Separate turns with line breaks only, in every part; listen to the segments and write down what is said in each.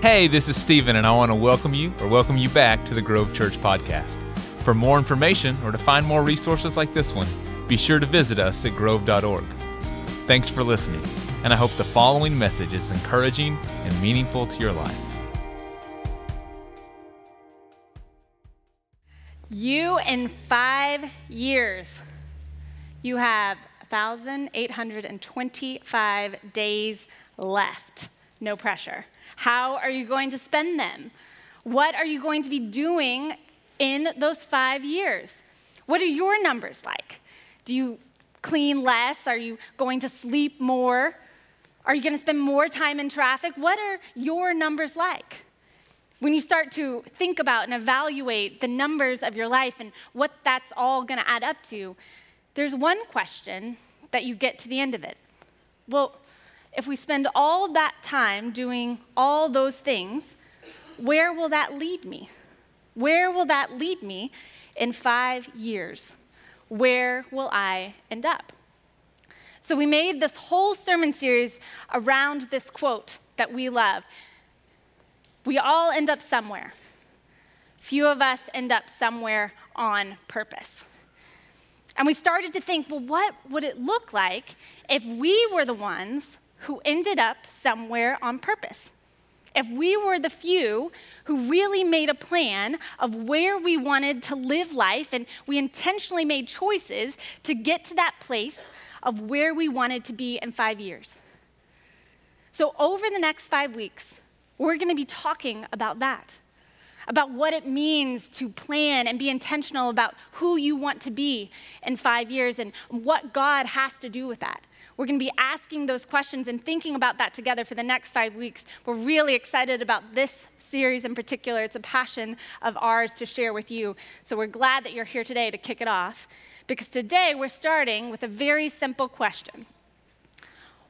Hey, this is Stephen, and I want to welcome you or welcome you back to the Grove Church Podcast. For more information or to find more resources like this one, be sure to visit us at grove.org. Thanks for listening, and I hope the following message is encouraging and meaningful to your life.
You in five years, you have 1,825 days left. No pressure. How are you going to spend them? What are you going to be doing in those five years? What are your numbers like? Do you clean less? Are you going to sleep more? Are you going to spend more time in traffic? What are your numbers like? When you start to think about and evaluate the numbers of your life and what that's all going to add up to, there's one question that you get to the end of it. Well, if we spend all that time doing all those things, where will that lead me? Where will that lead me in five years? Where will I end up? So, we made this whole sermon series around this quote that we love. We all end up somewhere. Few of us end up somewhere on purpose. And we started to think, well, what would it look like if we were the ones who ended up somewhere on purpose. If we were the few who really made a plan of where we wanted to live life and we intentionally made choices to get to that place of where we wanted to be in five years. So, over the next five weeks, we're going to be talking about that about what it means to plan and be intentional about who you want to be in five years and what God has to do with that. We're going to be asking those questions and thinking about that together for the next five weeks. We're really excited about this series in particular. It's a passion of ours to share with you. So we're glad that you're here today to kick it off because today we're starting with a very simple question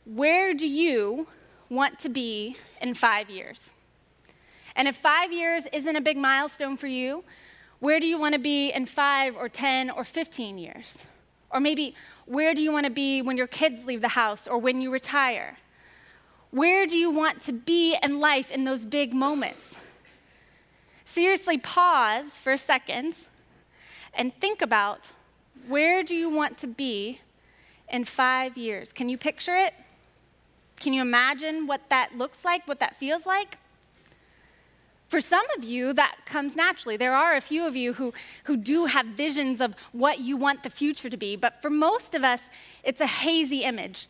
Where do you want to be in five years? And if five years isn't a big milestone for you, where do you want to be in five or 10 or 15 years? Or maybe, where do you want to be when your kids leave the house or when you retire? Where do you want to be in life in those big moments? Seriously, pause for a second and think about where do you want to be in five years? Can you picture it? Can you imagine what that looks like, what that feels like? For some of you, that comes naturally. There are a few of you who, who do have visions of what you want the future to be, but for most of us, it's a hazy image.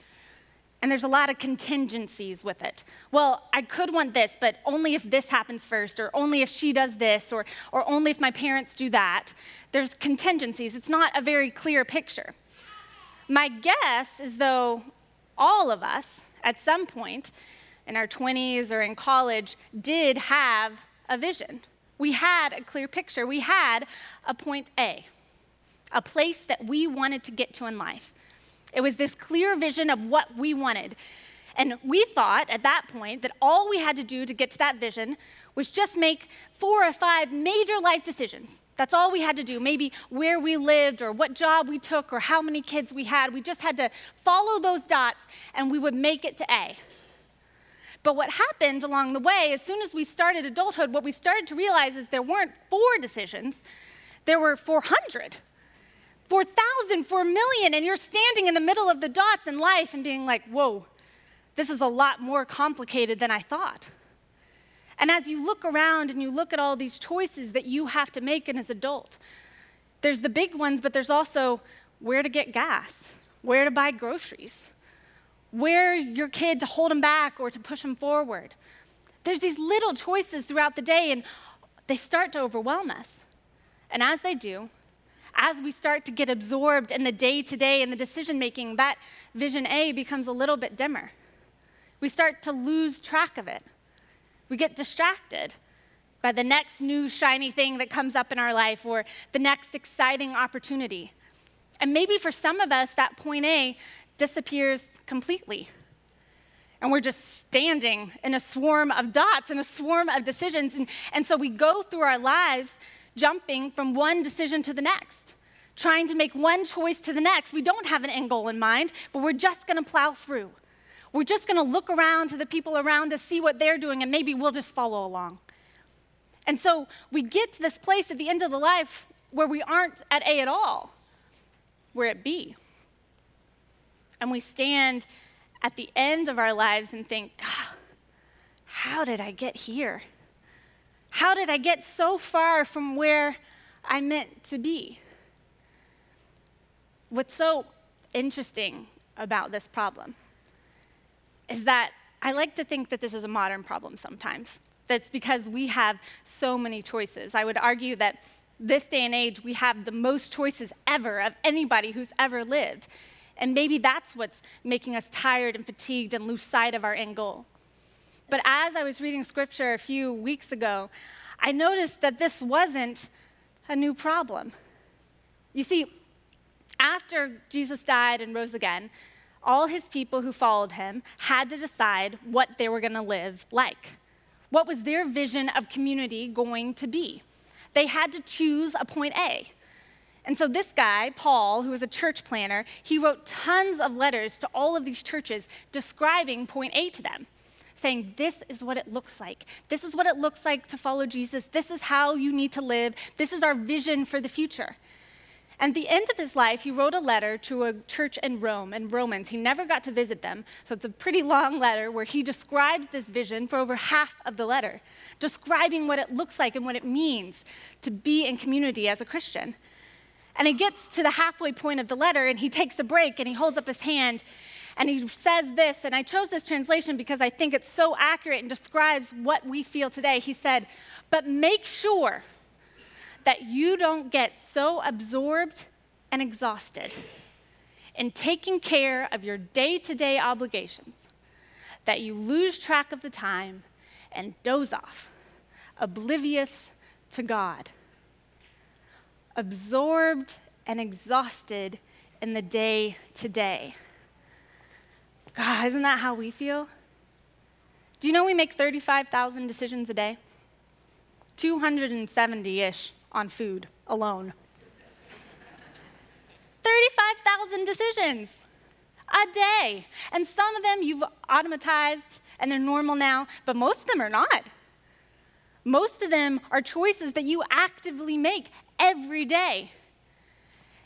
And there's a lot of contingencies with it. Well, I could want this, but only if this happens first, or only if she does this, or, or only if my parents do that. There's contingencies. It's not a very clear picture. My guess is though all of us, at some point in our 20s or in college, did have a vision. We had a clear picture. We had a point A, a place that we wanted to get to in life. It was this clear vision of what we wanted. And we thought at that point that all we had to do to get to that vision was just make four or five major life decisions. That's all we had to do. Maybe where we lived, or what job we took, or how many kids we had. We just had to follow those dots and we would make it to A. But what happened along the way, as soon as we started adulthood, what we started to realize is there weren't four decisions, there were 400. 4,000, 4 million, and you're standing in the middle of the dots in life and being like, whoa, this is a lot more complicated than I thought. And as you look around and you look at all these choices that you have to make as an adult, there's the big ones, but there's also where to get gas, where to buy groceries, where your kid to hold them back or to push them forward. There's these little choices throughout the day, and they start to overwhelm us. And as they do, as we start to get absorbed in the day to day and the decision making, that vision A becomes a little bit dimmer. We start to lose track of it. We get distracted by the next new shiny thing that comes up in our life or the next exciting opportunity. And maybe for some of us, that point A disappears completely. And we're just standing in a swarm of dots, in a swarm of decisions. And, and so we go through our lives jumping from one decision to the next, trying to make one choice to the next. We don't have an end goal in mind, but we're just going to plow through. We're just going to look around to the people around us, see what they're doing, and maybe we'll just follow along. And so we get to this place at the end of the life where we aren't at A at all, we're at B. And we stand at the end of our lives and think, how did I get here? How did I get so far from where I meant to be? What's so interesting about this problem is that I like to think that this is a modern problem sometimes. That's because we have so many choices. I would argue that this day and age, we have the most choices ever of anybody who's ever lived. And maybe that's what's making us tired and fatigued and lose sight of our end goal. But as I was reading scripture a few weeks ago, I noticed that this wasn't a new problem. You see, after Jesus died and rose again, all his people who followed him had to decide what they were going to live like. What was their vision of community going to be? They had to choose a point A. And so, this guy, Paul, who was a church planter, he wrote tons of letters to all of these churches describing point A to them, saying, This is what it looks like. This is what it looks like to follow Jesus. This is how you need to live. This is our vision for the future. And at the end of his life, he wrote a letter to a church in Rome, in Romans. He never got to visit them, so it's a pretty long letter where he describes this vision for over half of the letter, describing what it looks like and what it means to be in community as a Christian. And he gets to the halfway point of the letter and he takes a break and he holds up his hand and he says this. And I chose this translation because I think it's so accurate and describes what we feel today. He said, But make sure that you don't get so absorbed and exhausted in taking care of your day to day obligations that you lose track of the time and doze off, oblivious to God, absorbed and exhausted in the day to day. God, isn't that how we feel? Do you know we make 35,000 decisions a day? 270 ish on food alone. 35,000 decisions a day. And some of them you've automatized and they're normal now, but most of them are not. Most of them are choices that you actively make every day.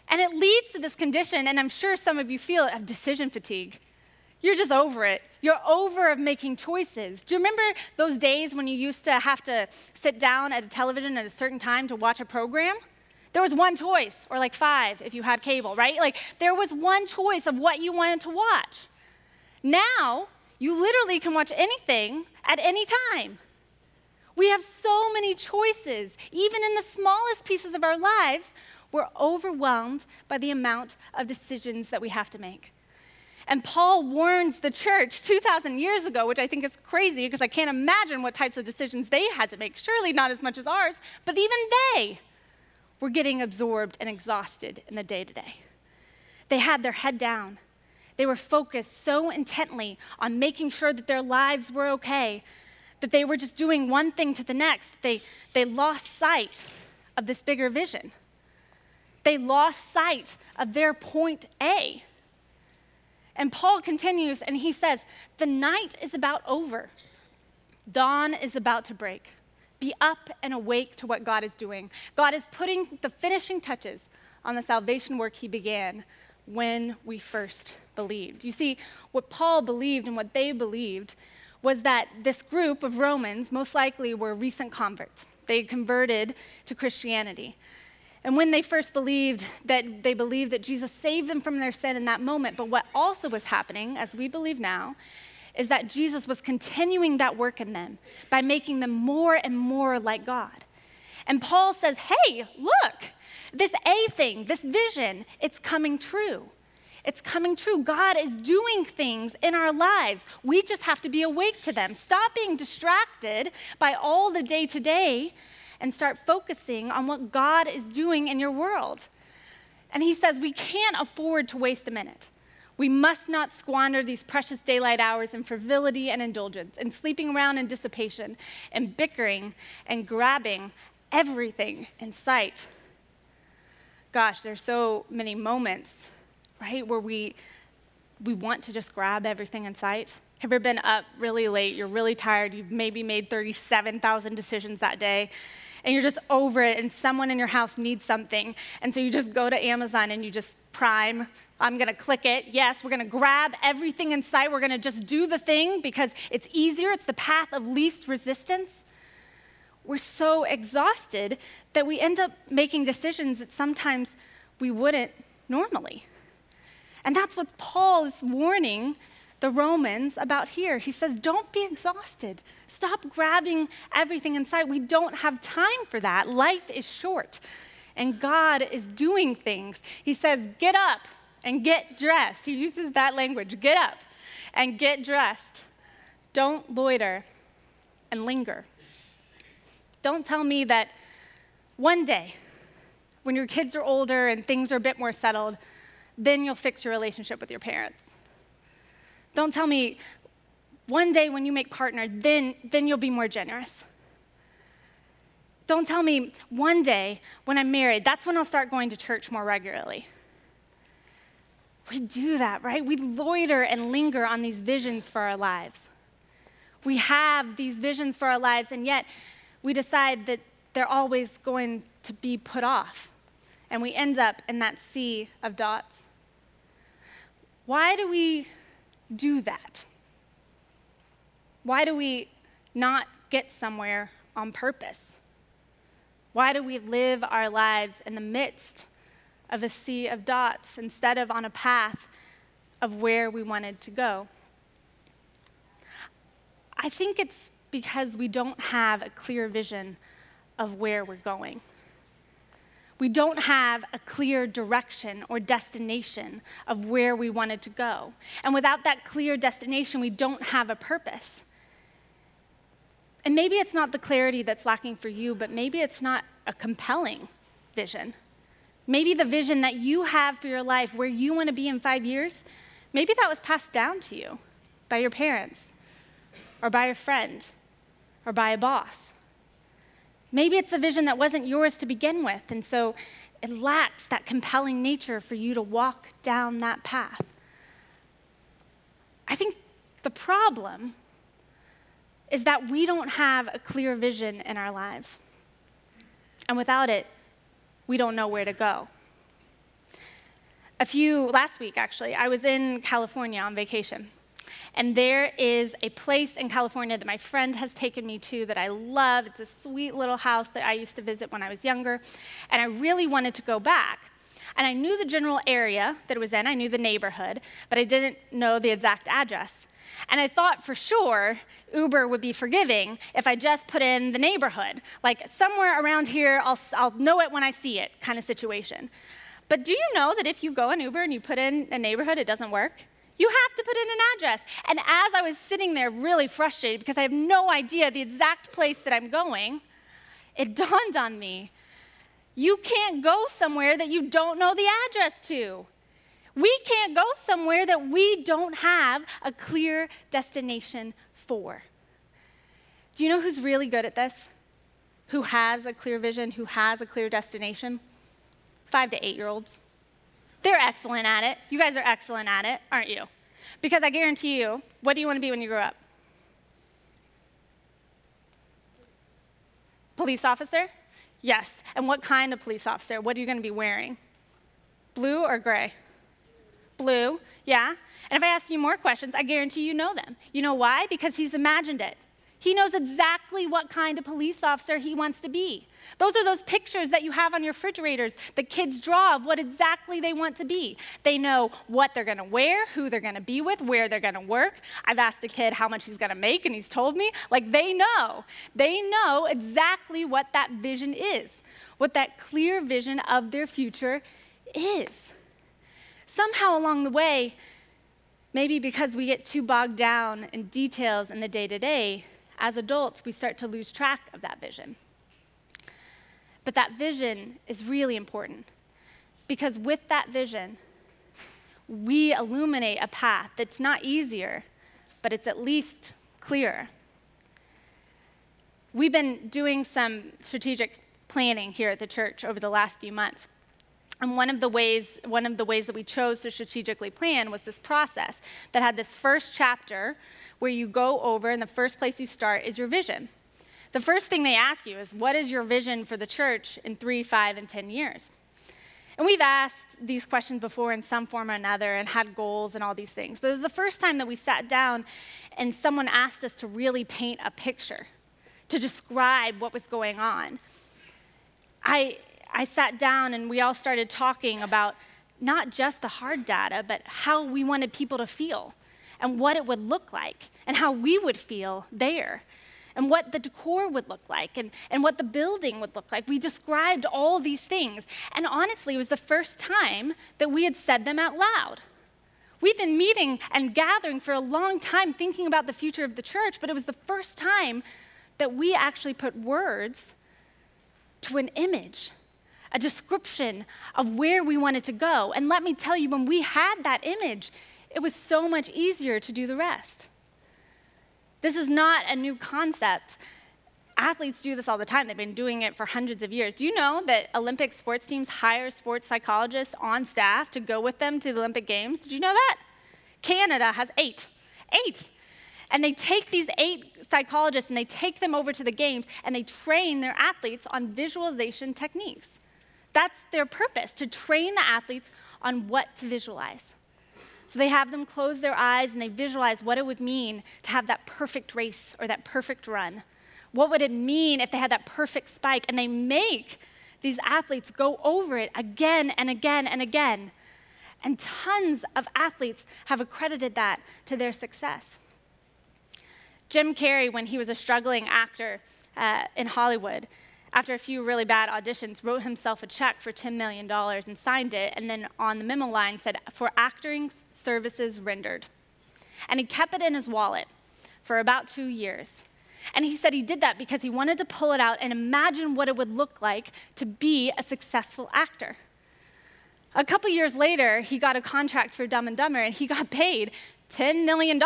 And it leads to this condition, and I'm sure some of you feel it, of decision fatigue. You're just over it. You're over of making choices. Do you remember those days when you used to have to sit down at a television at a certain time to watch a program? There was one choice, or like five if you had cable, right? Like there was one choice of what you wanted to watch. Now, you literally can watch anything at any time. We have so many choices. Even in the smallest pieces of our lives, we're overwhelmed by the amount of decisions that we have to make. And Paul warns the church 2,000 years ago, which I think is crazy because I can't imagine what types of decisions they had to make. Surely not as much as ours, but even they were getting absorbed and exhausted in the day to day. They had their head down. They were focused so intently on making sure that their lives were okay that they were just doing one thing to the next. They, they lost sight of this bigger vision. They lost sight of their point A. And Paul continues and he says, The night is about over, dawn is about to break. Be up and awake to what God is doing. God is putting the finishing touches on the salvation work he began when we first believed. You see, what Paul believed and what they believed was that this group of Romans most likely were recent converts. They converted to Christianity. And when they first believed that they believed that Jesus saved them from their sin in that moment, but what also was happening, as we believe now, is that Jesus was continuing that work in them by making them more and more like God. And Paul says, hey, look, this A thing, this vision, it's coming true. It's coming true. God is doing things in our lives. We just have to be awake to them. Stop being distracted by all the day to day and start focusing on what God is doing in your world. And he says, we can't afford to waste a minute. We must not squander these precious daylight hours in frivolity and indulgence, in sleeping around in dissipation, and bickering and grabbing everything in sight. Gosh, there's so many moments, right, where we we want to just grab everything in sight? Have you ever been up really late? You're really tired. You've maybe made 37,000 decisions that day, and you're just over it, and someone in your house needs something. And so you just go to Amazon and you just prime. I'm gonna click it. Yes, we're gonna grab everything in sight. We're gonna just do the thing because it's easier, it's the path of least resistance. We're so exhausted that we end up making decisions that sometimes we wouldn't normally. And that's what Paul is warning the Romans about here. He says, Don't be exhausted. Stop grabbing everything in sight. We don't have time for that. Life is short, and God is doing things. He says, Get up and get dressed. He uses that language get up and get dressed. Don't loiter and linger. Don't tell me that one day, when your kids are older and things are a bit more settled, then you'll fix your relationship with your parents. Don't tell me one day when you make partner, then, then you'll be more generous. Don't tell me one day when I'm married, that's when I'll start going to church more regularly. We do that, right? We loiter and linger on these visions for our lives. We have these visions for our lives, and yet we decide that they're always going to be put off. And we end up in that sea of dots. Why do we do that? Why do we not get somewhere on purpose? Why do we live our lives in the midst of a sea of dots instead of on a path of where we wanted to go? I think it's because we don't have a clear vision of where we're going. We don't have a clear direction or destination of where we wanted to go. And without that clear destination, we don't have a purpose. And maybe it's not the clarity that's lacking for you, but maybe it's not a compelling vision. Maybe the vision that you have for your life, where you want to be in five years, maybe that was passed down to you by your parents or by a friend or by a boss. Maybe it's a vision that wasn't yours to begin with, and so it lacks that compelling nature for you to walk down that path. I think the problem is that we don't have a clear vision in our lives. And without it, we don't know where to go. A few, last week actually, I was in California on vacation. And there is a place in California that my friend has taken me to that I love. It's a sweet little house that I used to visit when I was younger. And I really wanted to go back. And I knew the general area that it was in, I knew the neighborhood, but I didn't know the exact address. And I thought for sure Uber would be forgiving if I just put in the neighborhood, like somewhere around here, I'll, I'll know it when I see it kind of situation. But do you know that if you go on Uber and you put in a neighborhood, it doesn't work? You have to put in an address. And as I was sitting there really frustrated because I have no idea the exact place that I'm going, it dawned on me you can't go somewhere that you don't know the address to. We can't go somewhere that we don't have a clear destination for. Do you know who's really good at this? Who has a clear vision, who has a clear destination? Five to eight year olds. They're excellent at it. You guys are excellent at it, aren't you? Because I guarantee you, what do you want to be when you grow up? Police officer? Yes. And what kind of police officer? What are you going to be wearing? Blue or gray? Blue, yeah. And if I ask you more questions, I guarantee you know them. You know why? Because he's imagined it. He knows exactly what kind of police officer he wants to be. Those are those pictures that you have on your refrigerators that kids draw of what exactly they want to be. They know what they're gonna wear, who they're gonna be with, where they're gonna work. I've asked a kid how much he's gonna make, and he's told me. Like, they know. They know exactly what that vision is, what that clear vision of their future is. Somehow along the way, maybe because we get too bogged down in details in the day to day, as adults, we start to lose track of that vision. But that vision is really important because with that vision, we illuminate a path that's not easier, but it's at least clearer. We've been doing some strategic planning here at the church over the last few months. And one of the ways, one of the ways that we chose to strategically plan was this process that had this first chapter where you go over, and the first place you start is your vision. The first thing they ask you is, What is your vision for the church in three, five, and 10 years? And we've asked these questions before in some form or another and had goals and all these things. But it was the first time that we sat down and someone asked us to really paint a picture, to describe what was going on. I, I sat down and we all started talking about not just the hard data, but how we wanted people to feel and what it would look like and how we would feel there and what the decor would look like and, and what the building would look like. We described all these things. And honestly, it was the first time that we had said them out loud. We've been meeting and gathering for a long time thinking about the future of the church, but it was the first time that we actually put words to an image, a description of where we wanted to go. And let me tell you, when we had that image, it was so much easier to do the rest. This is not a new concept. Athletes do this all the time. They've been doing it for hundreds of years. Do you know that Olympic sports teams hire sports psychologists on staff to go with them to the Olympic Games? Did you know that? Canada has eight. Eight. And they take these eight psychologists and they take them over to the games and they train their athletes on visualization techniques. That's their purpose, to train the athletes on what to visualize. So they have them close their eyes and they visualize what it would mean to have that perfect race or that perfect run. What would it mean if they had that perfect spike? And they make these athletes go over it again and again and again. And tons of athletes have accredited that to their success. Jim Carrey, when he was a struggling actor uh, in Hollywood, after a few really bad auditions, wrote himself a check for $10 million and signed it, and then on the memo line said, for acting services rendered. And he kept it in his wallet for about two years. And he said he did that because he wanted to pull it out and imagine what it would look like to be a successful actor. A couple years later, he got a contract for Dumb and Dumber and he got paid $10 million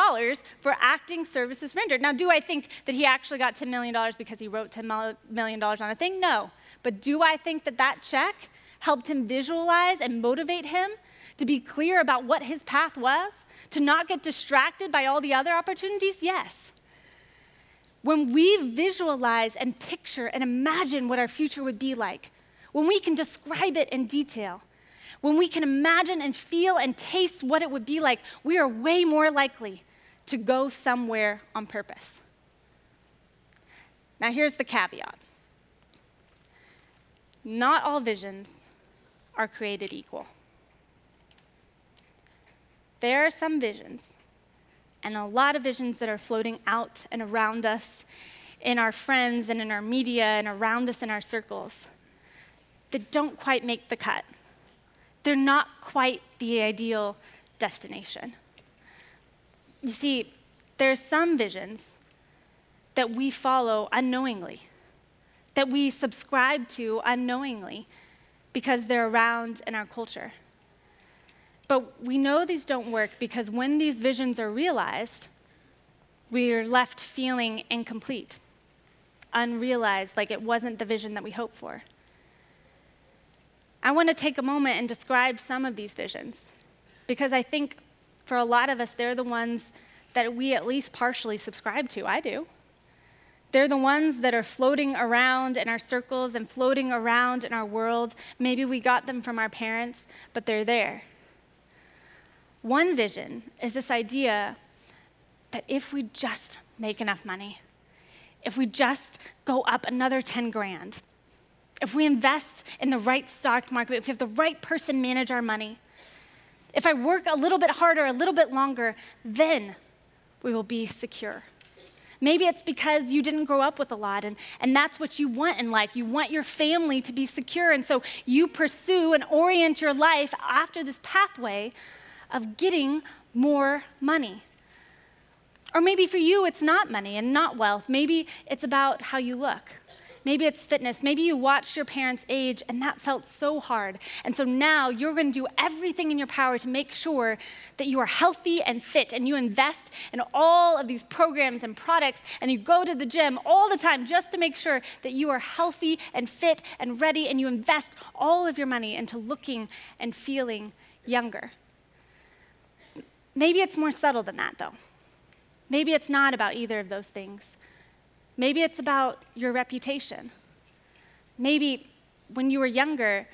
for acting services rendered. Now, do I think that he actually got $10 million because he wrote $10 million on a thing? No. But do I think that that check helped him visualize and motivate him to be clear about what his path was? To not get distracted by all the other opportunities? Yes. When we visualize and picture and imagine what our future would be like, when we can describe it in detail, when we can imagine and feel and taste what it would be like, we are way more likely to go somewhere on purpose. Now, here's the caveat not all visions are created equal. There are some visions, and a lot of visions that are floating out and around us in our friends and in our media and around us in our circles that don't quite make the cut they're not quite the ideal destination. You see, there are some visions that we follow unknowingly, that we subscribe to unknowingly because they're around in our culture. But we know these don't work because when these visions are realized, we're left feeling incomplete, unrealized, like it wasn't the vision that we hoped for. I want to take a moment and describe some of these visions because I think for a lot of us, they're the ones that we at least partially subscribe to. I do. They're the ones that are floating around in our circles and floating around in our world. Maybe we got them from our parents, but they're there. One vision is this idea that if we just make enough money, if we just go up another 10 grand, if we invest in the right stock market, if we have the right person manage our money, if I work a little bit harder, a little bit longer, then we will be secure. Maybe it's because you didn't grow up with a lot, and, and that's what you want in life. You want your family to be secure, and so you pursue and orient your life after this pathway of getting more money. Or maybe for you, it's not money and not wealth. Maybe it's about how you look. Maybe it's fitness. Maybe you watched your parents age and that felt so hard. And so now you're going to do everything in your power to make sure that you are healthy and fit and you invest in all of these programs and products and you go to the gym all the time just to make sure that you are healthy and fit and ready and you invest all of your money into looking and feeling younger. Maybe it's more subtle than that though. Maybe it's not about either of those things. Maybe it's about your reputation. Maybe when you were younger,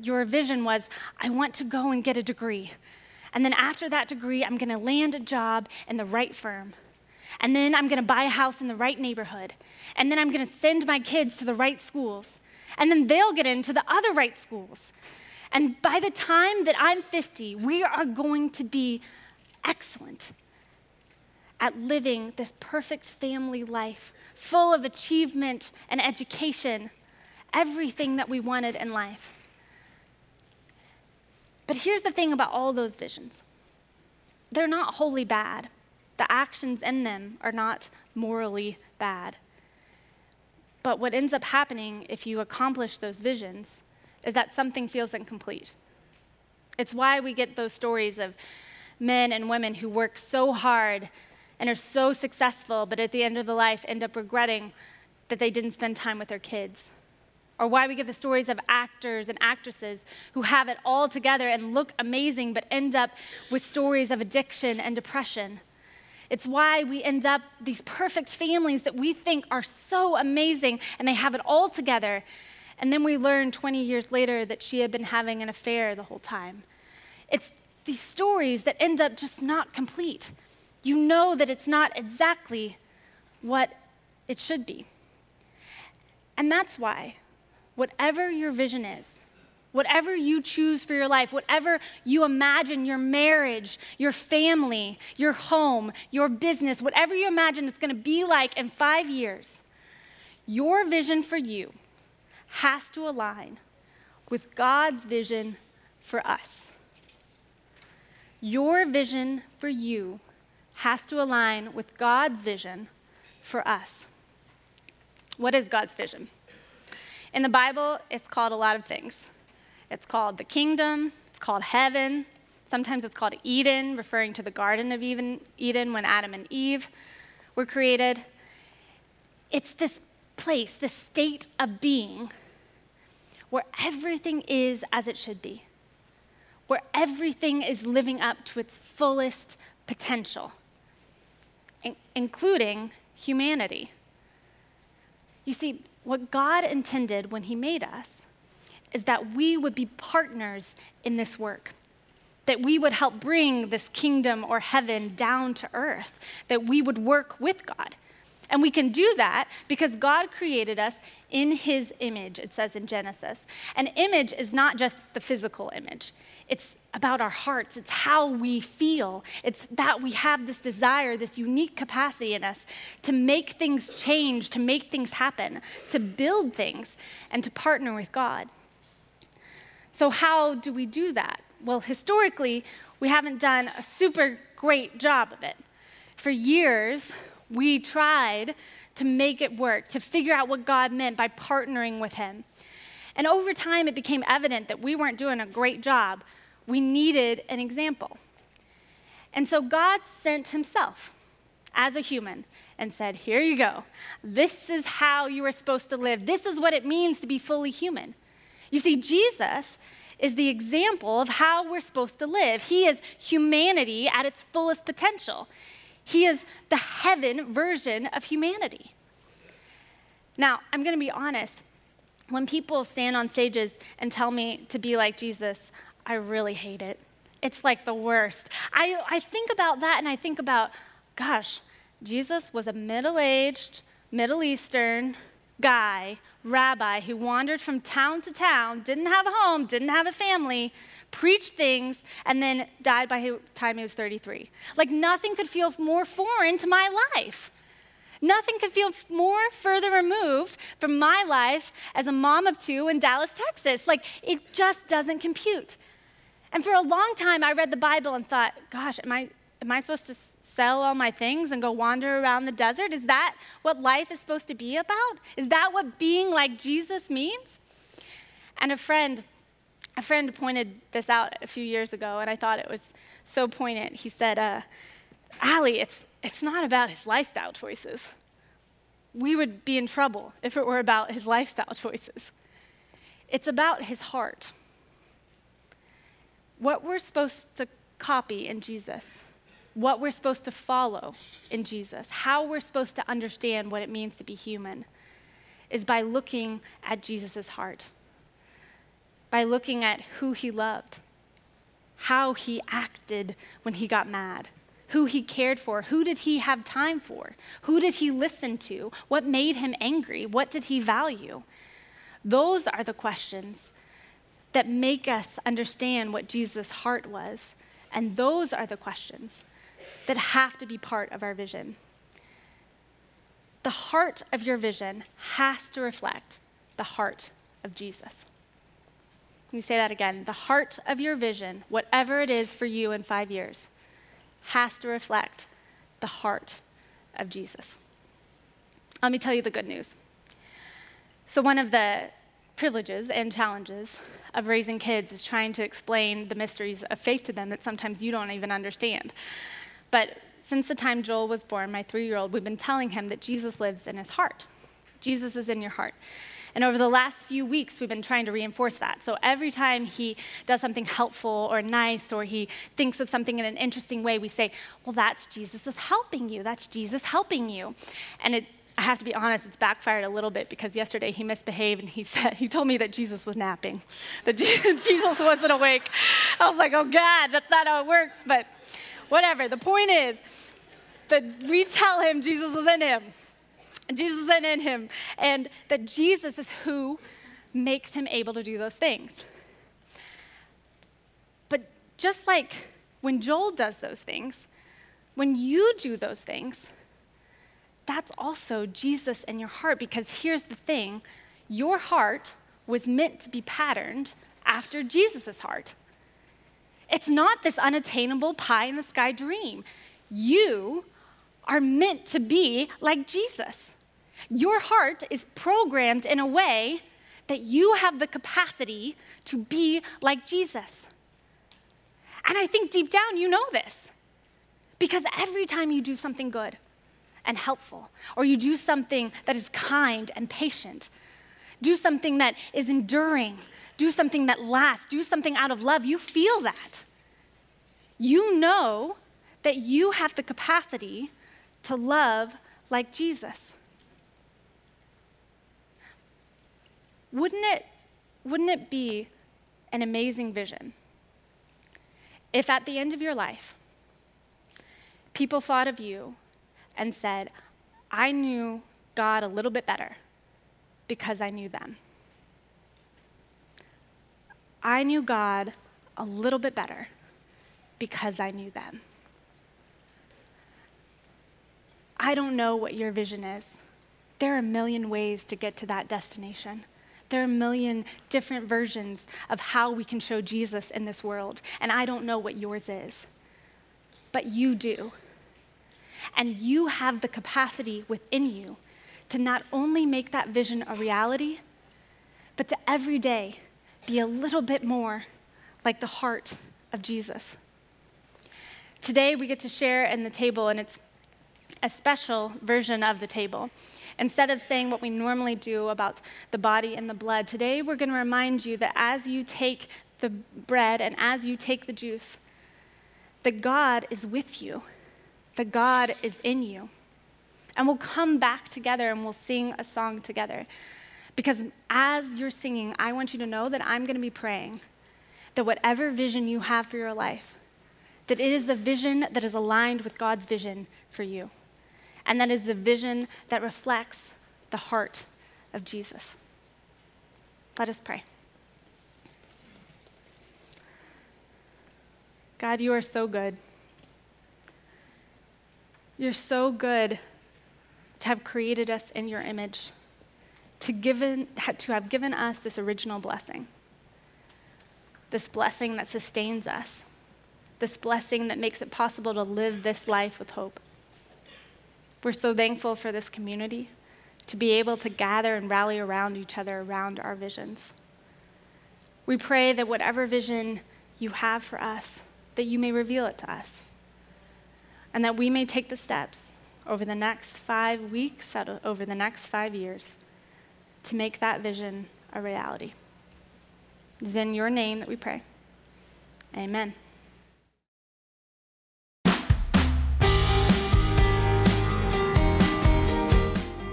your vision was, I want to go and get a degree. And then after that degree, I'm going to land a job in the right firm. And then I'm going to buy a house in the right neighborhood. And then I'm going to send my kids to the right schools. And then they'll get into the other right schools. And by the time that I'm 50, we are going to be excellent at living this perfect family life full of achievement and education, everything that we wanted in life. But here's the thing about all those visions they're not wholly bad, the actions in them are not morally bad. But what ends up happening if you accomplish those visions is that something feels incomplete. It's why we get those stories of men and women who work so hard and are so successful, but at the end of the life end up regretting that they didn't spend time with their kids. Or why we get the stories of actors and actresses who have it all together and look amazing, but end up with stories of addiction and depression. It's why we end up these perfect families that we think are so amazing and they have it all together. And then we learn 20 years later that she had been having an affair the whole time. It's these stories that end up just not complete you know that it's not exactly what it should be. And that's why, whatever your vision is, whatever you choose for your life, whatever you imagine your marriage, your family, your home, your business, whatever you imagine it's going to be like in five years, your vision for you has to align with God's vision for us. Your vision for you has to align with God's vision for us. What is God's vision? In the Bible, it's called a lot of things. It's called the kingdom, it's called heaven, sometimes it's called Eden, referring to the Garden of Eden when Adam and Eve were created. It's this place, this state of being where everything is as it should be, where everything is living up to its fullest potential including humanity. You see, what God intended when He made us is that we would be partners in this work, that we would help bring this kingdom or heaven down to earth, that we would work with God. And we can do that because God created us in his image, it says in Genesis. An image is not just the physical image, it's about our hearts, it's how we feel. It's that we have this desire, this unique capacity in us to make things change, to make things happen, to build things, and to partner with God. So, how do we do that? Well, historically, we haven't done a super great job of it. For years, we tried to make it work, to figure out what God meant by partnering with Him. And over time, it became evident that we weren't doing a great job. We needed an example. And so God sent Himself as a human and said, Here you go. This is how you are supposed to live. This is what it means to be fully human. You see, Jesus is the example of how we're supposed to live. He is humanity at its fullest potential. He is the heaven version of humanity. Now, I'm going to be honest. When people stand on stages and tell me to be like Jesus, I really hate it. It's like the worst. I, I think about that and I think about, gosh, Jesus was a middle aged, Middle Eastern guy, rabbi, who wandered from town to town, didn't have a home, didn't have a family, preached things, and then died by the time he was 33. Like nothing could feel more foreign to my life. Nothing could feel more further removed from my life as a mom of two in Dallas, Texas. Like it just doesn't compute. And for a long time, I read the Bible and thought, gosh, am I, am I supposed to sell all my things and go wander around the desert? Is that what life is supposed to be about? Is that what being like Jesus means? And a friend, a friend pointed this out a few years ago, and I thought it was so poignant. He said, uh, Allie, it's, it's not about his lifestyle choices. We would be in trouble if it were about his lifestyle choices. It's about his heart. What we're supposed to copy in Jesus, what we're supposed to follow in Jesus, how we're supposed to understand what it means to be human, is by looking at Jesus' heart, by looking at who he loved, how he acted when he got mad, who he cared for, who did he have time for, who did he listen to, what made him angry, what did he value. Those are the questions that make us understand what Jesus' heart was. And those are the questions that have to be part of our vision. The heart of your vision has to reflect the heart of Jesus. Let me say that again. The heart of your vision, whatever it is for you in five years, has to reflect the heart of Jesus. Let me tell you the good news. So, one of the privileges and challenges of raising kids is trying to explain the mysteries of faith to them that sometimes you don't even understand. But since the time Joel was born, my three year old, we've been telling him that Jesus lives in his heart. Jesus is in your heart. And over the last few weeks, we've been trying to reinforce that. So every time he does something helpful or nice or he thinks of something in an interesting way, we say, Well, that's Jesus is helping you. That's Jesus helping you. And it I have to be honest, it's backfired a little bit because yesterday he misbehaved and he said he told me that Jesus was napping, that Jesus wasn't awake. I was like, oh God, that's not how it works. But whatever. The point is that we tell him Jesus is in him. Jesus is in him, and that Jesus is who makes him able to do those things. But just like when Joel does those things, when you do those things, that's also Jesus in your heart because here's the thing your heart was meant to be patterned after Jesus' heart. It's not this unattainable pie in the sky dream. You are meant to be like Jesus. Your heart is programmed in a way that you have the capacity to be like Jesus. And I think deep down you know this because every time you do something good, and helpful, or you do something that is kind and patient, do something that is enduring, do something that lasts, do something out of love, you feel that. You know that you have the capacity to love like Jesus. Wouldn't it, wouldn't it be an amazing vision if at the end of your life, people thought of you and said, I knew God a little bit better because I knew them. I knew God a little bit better because I knew them. I don't know what your vision is. There are a million ways to get to that destination. There are a million different versions of how we can show Jesus in this world, and I don't know what yours is. But you do. And you have the capacity within you to not only make that vision a reality, but to every day be a little bit more like the heart of Jesus. Today, we get to share in the table, and it's a special version of the table. Instead of saying what we normally do about the body and the blood, today we're going to remind you that as you take the bread and as you take the juice, that God is with you that God is in you. And we'll come back together and we'll sing a song together. Because as you're singing, I want you to know that I'm going to be praying that whatever vision you have for your life, that it is a vision that is aligned with God's vision for you. And that is a vision that reflects the heart of Jesus. Let us pray. God, you are so good. You're so good to have created us in your image, to, given, to have given us this original blessing, this blessing that sustains us, this blessing that makes it possible to live this life with hope. We're so thankful for this community to be able to gather and rally around each other around our visions. We pray that whatever vision you have for us, that you may reveal it to us, and that we may take the steps over the next five weeks, over the next five years, to make that vision a reality. It is in your name that we pray. Amen.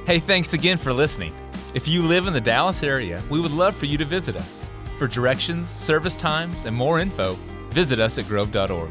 Hey, thanks again for listening. If you live in the Dallas area, we would love for you to visit us. For directions, service times, and more info, visit us at grove.org.